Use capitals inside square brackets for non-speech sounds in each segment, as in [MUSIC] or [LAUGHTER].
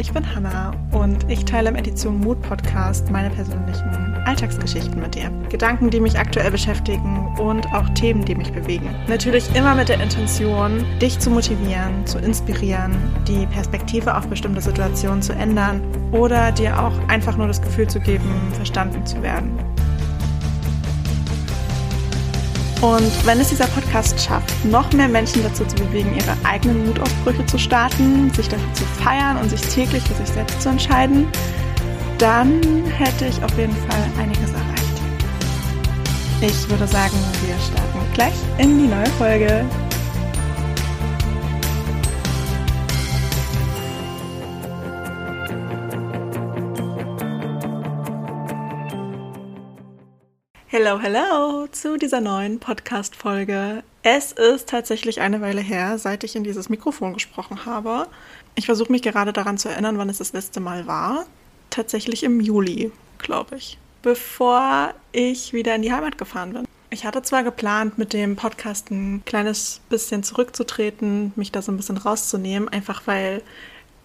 ich bin Hanna und ich teile im Edition Mood Podcast meine persönlichen Alltagsgeschichten mit dir. Gedanken, die mich aktuell beschäftigen und auch Themen, die mich bewegen. Natürlich immer mit der Intention, dich zu motivieren, zu inspirieren, die Perspektive auf bestimmte Situationen zu ändern oder dir auch einfach nur das Gefühl zu geben, verstanden zu werden. Und wenn es dieser Podcast schafft, noch mehr Menschen dazu zu bewegen, ihre eigenen Mutausbrüche zu starten, sich dafür zu feiern und sich täglich für sich selbst zu entscheiden, dann hätte ich auf jeden Fall einiges erreicht. Ich würde sagen, wir starten gleich in die neue Folge. Hello, hello zu dieser neuen Podcast-Folge. Es ist tatsächlich eine Weile her, seit ich in dieses Mikrofon gesprochen habe. Ich versuche mich gerade daran zu erinnern, wann es das letzte Mal war. Tatsächlich im Juli, glaube ich. Bevor ich wieder in die Heimat gefahren bin. Ich hatte zwar geplant, mit dem Podcast ein kleines bisschen zurückzutreten, mich da so ein bisschen rauszunehmen, einfach weil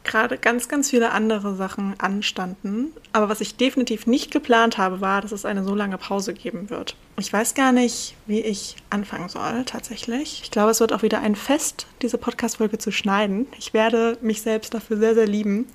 gerade ganz, ganz viele andere Sachen anstanden. Aber was ich definitiv nicht geplant habe, war, dass es eine so lange Pause geben wird. Ich weiß gar nicht, wie ich anfangen soll, tatsächlich. Ich glaube, es wird auch wieder ein Fest, diese Podcast-Folge zu schneiden. Ich werde mich selbst dafür sehr, sehr lieben.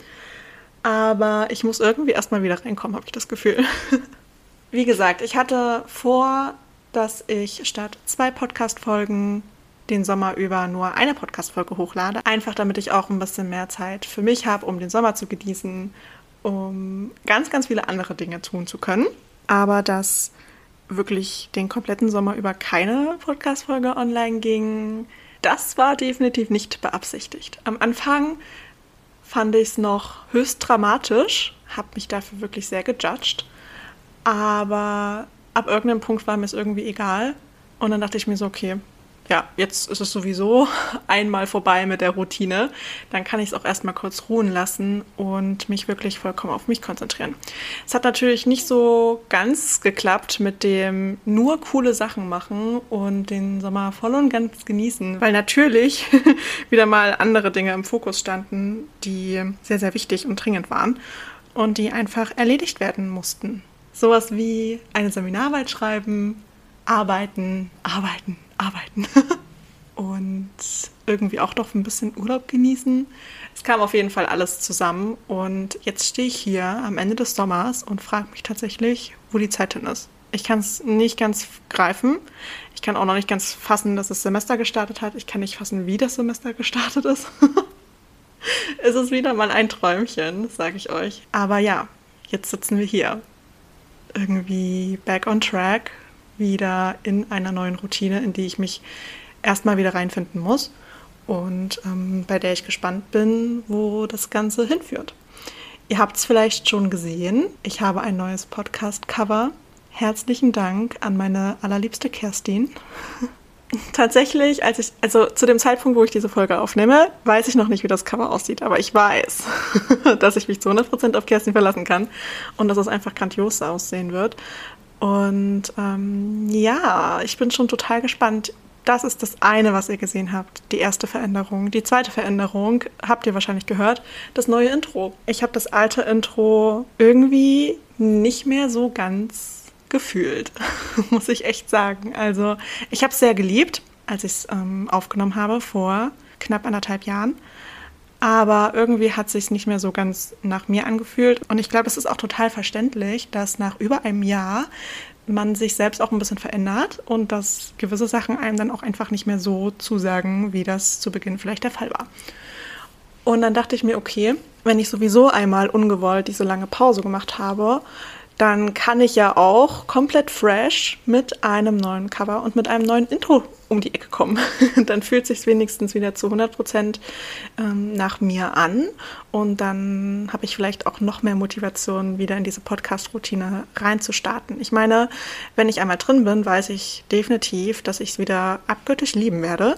Aber ich muss irgendwie erstmal wieder reinkommen, habe ich das Gefühl. [LAUGHS] wie gesagt, ich hatte vor, dass ich statt zwei Podcast-Folgen den Sommer über nur eine Podcast-Folge hochlade. Einfach damit ich auch ein bisschen mehr Zeit für mich habe, um den Sommer zu genießen, um ganz, ganz viele andere Dinge tun zu können. Aber dass wirklich den kompletten Sommer über keine Podcast-Folge online ging, das war definitiv nicht beabsichtigt. Am Anfang fand ich es noch höchst dramatisch, habe mich dafür wirklich sehr gejudged. Aber ab irgendeinem Punkt war mir es irgendwie egal. Und dann dachte ich mir so, okay, ja, jetzt ist es sowieso einmal vorbei mit der Routine. Dann kann ich es auch erstmal kurz ruhen lassen und mich wirklich vollkommen auf mich konzentrieren. Es hat natürlich nicht so ganz geklappt mit dem nur coole Sachen machen und den Sommer voll und ganz genießen, weil natürlich [LAUGHS] wieder mal andere Dinge im Fokus standen, die sehr, sehr wichtig und dringend waren und die einfach erledigt werden mussten. Sowas wie eine Seminararbeit schreiben, arbeiten, arbeiten, arbeiten [LAUGHS] und irgendwie auch noch ein bisschen Urlaub genießen. Es kam auf jeden Fall alles zusammen und jetzt stehe ich hier am Ende des Sommers und frage mich tatsächlich, wo die Zeit hin ist. Ich kann es nicht ganz greifen. Ich kann auch noch nicht ganz fassen, dass das Semester gestartet hat. Ich kann nicht fassen, wie das Semester gestartet ist. [LAUGHS] es ist wieder mal ein Träumchen, sage ich euch. Aber ja, jetzt sitzen wir hier. Irgendwie back on track wieder in einer neuen Routine, in die ich mich erstmal wieder reinfinden muss und ähm, bei der ich gespannt bin, wo das Ganze hinführt. Ihr habt es vielleicht schon gesehen, ich habe ein neues Podcast-Cover. Herzlichen Dank an meine allerliebste Kerstin. [LAUGHS] Tatsächlich, als ich, also zu dem Zeitpunkt, wo ich diese Folge aufnehme, weiß ich noch nicht, wie das Cover aussieht, aber ich weiß, [LAUGHS] dass ich mich zu 100% auf Kerstin verlassen kann und dass es einfach grandios aussehen wird. Und ähm, ja, ich bin schon total gespannt. Das ist das eine, was ihr gesehen habt, die erste Veränderung. Die zweite Veränderung habt ihr wahrscheinlich gehört, das neue Intro. Ich habe das alte Intro irgendwie nicht mehr so ganz gefühlt, [LAUGHS] muss ich echt sagen. Also ich habe es sehr geliebt, als ich es ähm, aufgenommen habe vor knapp anderthalb Jahren aber irgendwie hat sich nicht mehr so ganz nach mir angefühlt. Und ich glaube, es ist auch total verständlich, dass nach über einem Jahr man sich selbst auch ein bisschen verändert und dass gewisse Sachen einem dann auch einfach nicht mehr so zusagen, wie das zu Beginn vielleicht der Fall war. Und dann dachte ich mir, okay, wenn ich sowieso einmal ungewollt diese lange Pause gemacht habe, dann kann ich ja auch komplett fresh mit einem neuen Cover und mit einem neuen Intro um die Ecke kommen. [LAUGHS] dann fühlt sich wenigstens wieder zu 100 Prozent ähm, nach mir an und dann habe ich vielleicht auch noch mehr Motivation, wieder in diese Podcast-Routine reinzustarten. Ich meine, wenn ich einmal drin bin, weiß ich definitiv, dass ich es wieder abgöttisch lieben werde.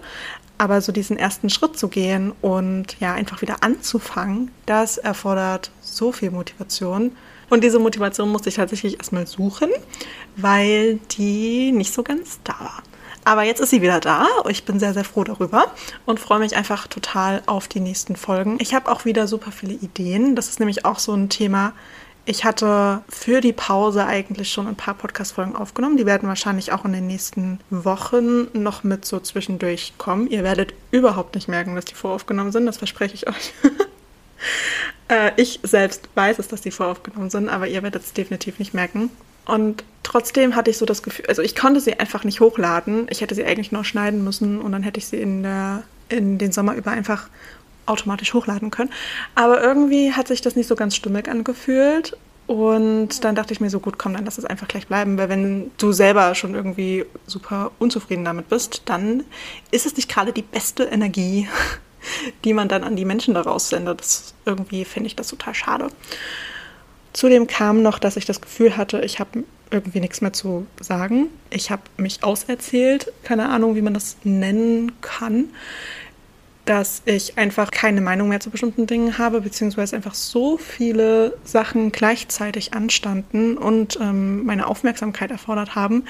Aber so diesen ersten Schritt zu gehen und ja, einfach wieder anzufangen, das erfordert so viel Motivation und diese Motivation musste ich tatsächlich erstmal suchen, weil die nicht so ganz da war. Aber jetzt ist sie wieder da. Ich bin sehr, sehr froh darüber und freue mich einfach total auf die nächsten Folgen. Ich habe auch wieder super viele Ideen. Das ist nämlich auch so ein Thema. Ich hatte für die Pause eigentlich schon ein paar Podcast-Folgen aufgenommen. Die werden wahrscheinlich auch in den nächsten Wochen noch mit so zwischendurch kommen. Ihr werdet überhaupt nicht merken, dass die voraufgenommen sind. Das verspreche ich euch. [LAUGHS] Äh, ich selbst weiß es, dass die voraufgenommen sind, aber ihr werdet es definitiv nicht merken. Und trotzdem hatte ich so das Gefühl, also ich konnte sie einfach nicht hochladen. Ich hätte sie eigentlich nur schneiden müssen und dann hätte ich sie in, der, in den Sommer über einfach automatisch hochladen können. Aber irgendwie hat sich das nicht so ganz stimmig angefühlt. Und dann dachte ich mir so, gut, komm, dann lass es einfach gleich bleiben, weil wenn du selber schon irgendwie super unzufrieden damit bist, dann ist es nicht gerade die beste Energie, [LAUGHS] die man dann an die Menschen daraus sendet. Das, irgendwie finde ich das total schade. Zudem kam noch, dass ich das Gefühl hatte, ich habe irgendwie nichts mehr zu sagen. Ich habe mich auserzählt, keine Ahnung, wie man das nennen kann, dass ich einfach keine Meinung mehr zu bestimmten Dingen habe, beziehungsweise einfach so viele Sachen gleichzeitig anstanden und ähm, meine Aufmerksamkeit erfordert haben,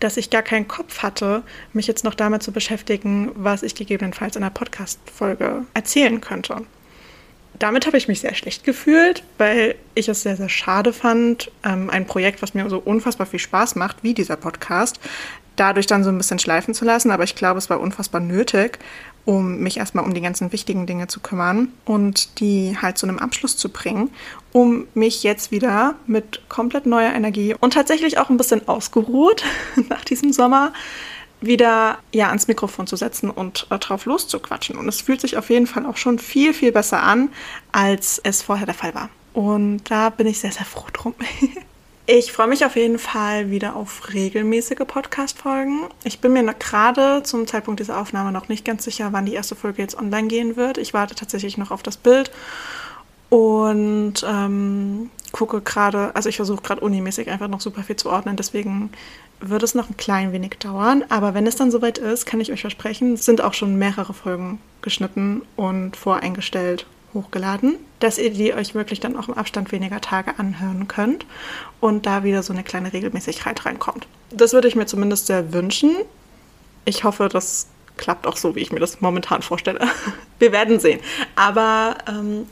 dass ich gar keinen Kopf hatte, mich jetzt noch damit zu beschäftigen, was ich gegebenenfalls in einer Podcast-Folge erzählen könnte damit habe ich mich sehr schlecht gefühlt, weil ich es sehr, sehr schade fand, ähm, ein Projekt, was mir so unfassbar viel Spaß macht, wie dieser Podcast, dadurch dann so ein bisschen schleifen zu lassen. Aber ich glaube, es war unfassbar nötig, um mich erstmal um die ganzen wichtigen Dinge zu kümmern und die halt zu einem Abschluss zu bringen, um mich jetzt wieder mit komplett neuer Energie und tatsächlich auch ein bisschen ausgeruht [LAUGHS] nach diesem Sommer wieder ja ans Mikrofon zu setzen und äh, drauf loszuquatschen. Und es fühlt sich auf jeden Fall auch schon viel, viel besser an, als es vorher der Fall war. Und da bin ich sehr, sehr froh drum. [LAUGHS] Ich freue mich auf jeden Fall wieder auf regelmäßige Podcast-Folgen. Ich bin mir gerade zum Zeitpunkt dieser Aufnahme noch nicht ganz sicher, wann die erste Folge jetzt online gehen wird. Ich warte tatsächlich noch auf das Bild und ähm, gucke gerade, also ich versuche gerade unimäßig einfach noch super viel zu ordnen. Deswegen wird es noch ein klein wenig dauern. Aber wenn es dann soweit ist, kann ich euch versprechen, sind auch schon mehrere Folgen geschnitten und voreingestellt hochgeladen, dass ihr die euch wirklich dann auch im Abstand weniger Tage anhören könnt und da wieder so eine kleine Regelmäßigkeit reinkommt. Das würde ich mir zumindest sehr wünschen. Ich hoffe, das klappt auch so, wie ich mir das momentan vorstelle. [LAUGHS] Wir werden sehen. Aber ähm,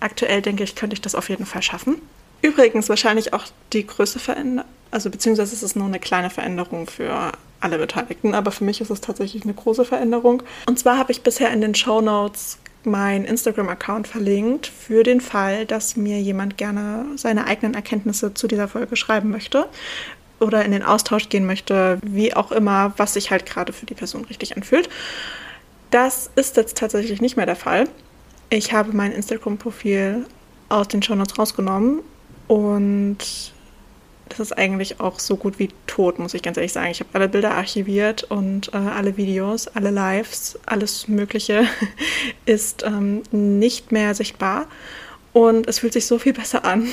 aktuell denke ich, könnte ich das auf jeden Fall schaffen. Übrigens wahrscheinlich auch die größte Veränderung, also beziehungsweise ist es nur eine kleine Veränderung für alle Beteiligten, aber für mich ist es tatsächlich eine große Veränderung. Und zwar habe ich bisher in den Show Notes meinen Instagram-Account verlinkt für den Fall, dass mir jemand gerne seine eigenen Erkenntnisse zu dieser Folge schreiben möchte oder in den Austausch gehen möchte, wie auch immer, was sich halt gerade für die Person richtig anfühlt. Das ist jetzt tatsächlich nicht mehr der Fall. Ich habe mein Instagram-Profil aus den Show Notes rausgenommen und das ist eigentlich auch so gut wie tot, muss ich ganz ehrlich sagen. Ich habe alle Bilder archiviert und äh, alle Videos, alle Lives, alles Mögliche [LAUGHS] ist ähm, nicht mehr sichtbar. Und es fühlt sich so viel besser an.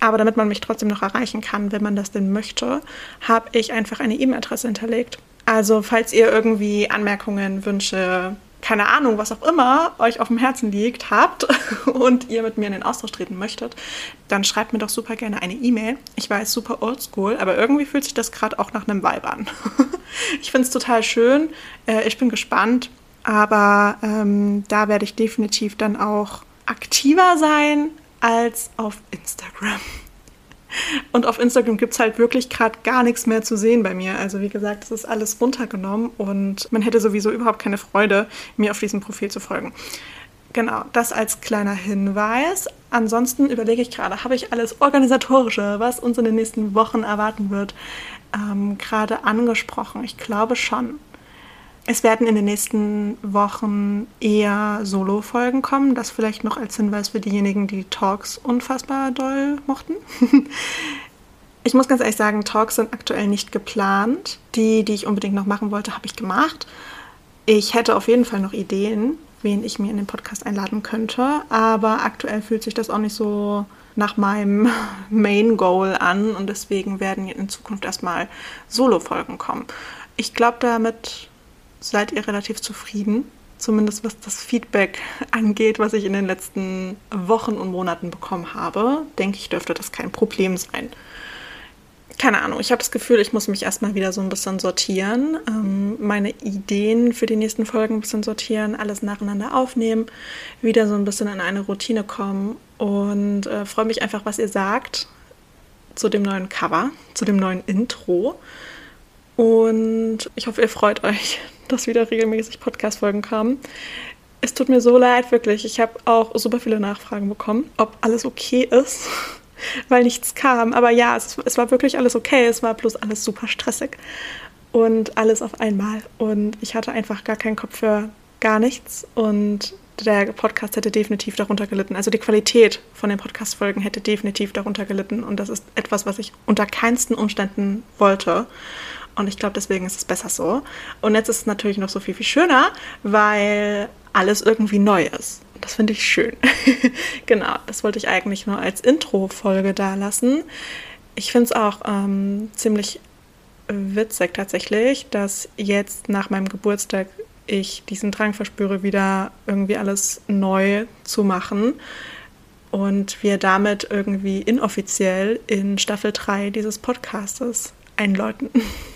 Aber damit man mich trotzdem noch erreichen kann, wenn man das denn möchte, habe ich einfach eine E-Mail-Adresse hinterlegt. Also falls ihr irgendwie Anmerkungen, Wünsche, keine Ahnung, was auch immer euch auf dem Herzen liegt, habt [LAUGHS] und ihr mit mir in den Austausch treten möchtet, dann schreibt mir doch super gerne eine E-Mail. Ich weiß, super oldschool, aber irgendwie fühlt sich das gerade auch nach einem Vibe an. [LAUGHS] ich finde es total schön. Äh, ich bin gespannt, aber ähm, da werde ich definitiv dann auch aktiver sein als auf Instagram. Und auf Instagram gibt es halt wirklich gerade gar nichts mehr zu sehen bei mir. Also wie gesagt, es ist alles runtergenommen und man hätte sowieso überhaupt keine Freude, mir auf diesem Profil zu folgen. Genau, das als kleiner Hinweis. Ansonsten überlege ich gerade, habe ich alles Organisatorische, was uns in den nächsten Wochen erwarten wird, ähm, gerade angesprochen? Ich glaube schon. Es werden in den nächsten Wochen eher Solo-Folgen kommen. Das vielleicht noch als Hinweis für diejenigen, die Talks unfassbar doll mochten. [LAUGHS] ich muss ganz ehrlich sagen, Talks sind aktuell nicht geplant. Die, die ich unbedingt noch machen wollte, habe ich gemacht. Ich hätte auf jeden Fall noch Ideen, wen ich mir in den Podcast einladen könnte. Aber aktuell fühlt sich das auch nicht so nach meinem [LAUGHS] Main Goal an und deswegen werden in Zukunft erstmal Solo-Folgen kommen. Ich glaube, damit seid ihr relativ zufrieden. Zumindest was das Feedback angeht, was ich in den letzten Wochen und Monaten bekommen habe, denke ich, dürfte das kein Problem sein. keine Ahnung, ich habe das Gefühl, ich muss mich erstmal wieder so ein bisschen sortieren, ähm, meine Ideen für die nächsten Folgen ein bisschen sortieren, alles nacheinander aufnehmen, wieder so ein bisschen in eine Routine kommen und äh, freue mich einfach, was ihr sagt zu dem neuen Cover, zu dem neuen Intro. Und ich hoffe, ihr freut euch, dass wieder regelmäßig Podcast-Folgen kamen. Es tut mir so leid, wirklich. Ich habe auch super viele Nachfragen bekommen, ob alles okay ist [LAUGHS] weil nichts kam. Aber ja, es, es war wirklich alles okay. Es war bloß alles super stressig und alles auf einmal. Und ich hatte einfach gar keinen Kopf für gar nichts. Und der Podcast hätte definitiv darunter gelitten. Also die Qualität von den Podcast-Folgen hätte definitiv darunter gelitten. Und das ist etwas, was ich unter keinsten Umständen wollte. Und ich glaube, deswegen ist es besser so. Und jetzt ist es natürlich noch so viel, viel schöner, weil alles irgendwie neu ist. Das finde ich schön. [LAUGHS] genau, das wollte ich eigentlich nur als Intro-Folge da lassen. Ich finde es auch ähm, ziemlich witzig tatsächlich, dass jetzt nach meinem Geburtstag ich diesen Drang verspüre, wieder irgendwie alles neu zu machen und wir damit irgendwie inoffiziell in Staffel 3 dieses Podcastes einläuten. [LAUGHS]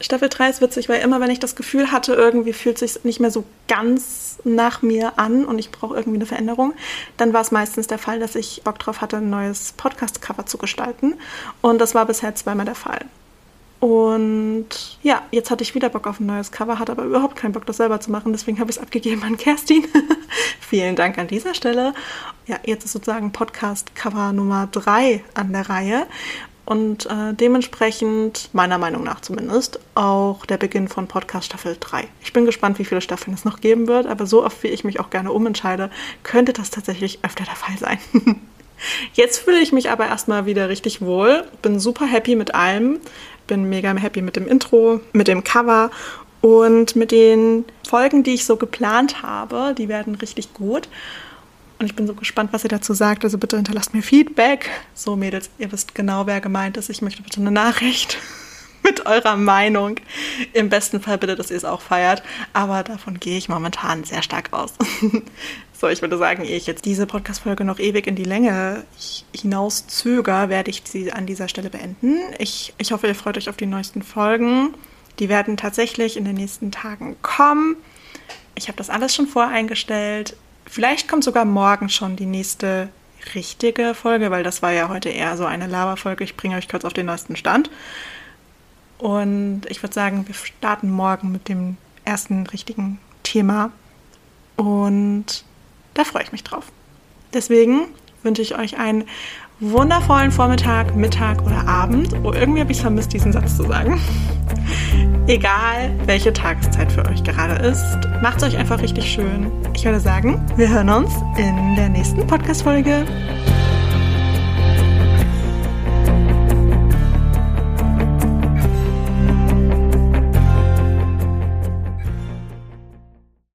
Staffel 3 ist witzig, weil immer wenn ich das Gefühl hatte, irgendwie fühlt sich nicht mehr so ganz nach mir an und ich brauche irgendwie eine Veränderung, dann war es meistens der Fall, dass ich Bock drauf hatte, ein neues Podcast-Cover zu gestalten. Und das war bisher zweimal der Fall. Und ja, jetzt hatte ich wieder Bock auf ein neues Cover, hatte aber überhaupt keinen Bock, das selber zu machen. Deswegen habe ich es abgegeben an Kerstin. [LAUGHS] Vielen Dank an dieser Stelle. Ja, jetzt ist sozusagen Podcast-Cover Nummer 3 an der Reihe und äh, dementsprechend, meiner Meinung nach zumindest, auch der Beginn von Podcast Staffel 3. Ich bin gespannt, wie viele Staffeln es noch geben wird, aber so oft wie ich mich auch gerne umentscheide, könnte das tatsächlich öfter der Fall sein. [LAUGHS] Jetzt fühle ich mich aber erstmal wieder richtig wohl, bin super happy mit allem, bin mega happy mit dem Intro, mit dem Cover und mit den Folgen, die ich so geplant habe. Die werden richtig gut. Und ich bin so gespannt, was ihr dazu sagt. Also bitte hinterlasst mir Feedback. So, Mädels, ihr wisst genau, wer gemeint ist. Ich möchte bitte eine Nachricht [LAUGHS] mit eurer Meinung. Im besten Fall bitte, dass ihr es auch feiert. Aber davon gehe ich momentan sehr stark aus. [LAUGHS] so, ich würde sagen, ehe ich jetzt diese Podcast-Folge noch ewig in die Länge hinaus zöger, werde ich sie an dieser Stelle beenden. Ich, ich hoffe, ihr freut euch auf die neuesten Folgen. Die werden tatsächlich in den nächsten Tagen kommen. Ich habe das alles schon voreingestellt. Vielleicht kommt sogar morgen schon die nächste richtige Folge, weil das war ja heute eher so eine Laberfolge. Ich bringe euch kurz auf den neuesten Stand. Und ich würde sagen, wir starten morgen mit dem ersten richtigen Thema. Und da freue ich mich drauf. Deswegen wünsche ich euch einen wundervollen Vormittag, Mittag oder Abend. Oh, irgendwie habe ich es vermisst, diesen Satz zu sagen. Egal, welche Tageszeit für euch gerade ist, macht es euch einfach richtig schön. Ich würde sagen, wir hören uns in der nächsten Podcast-Folge.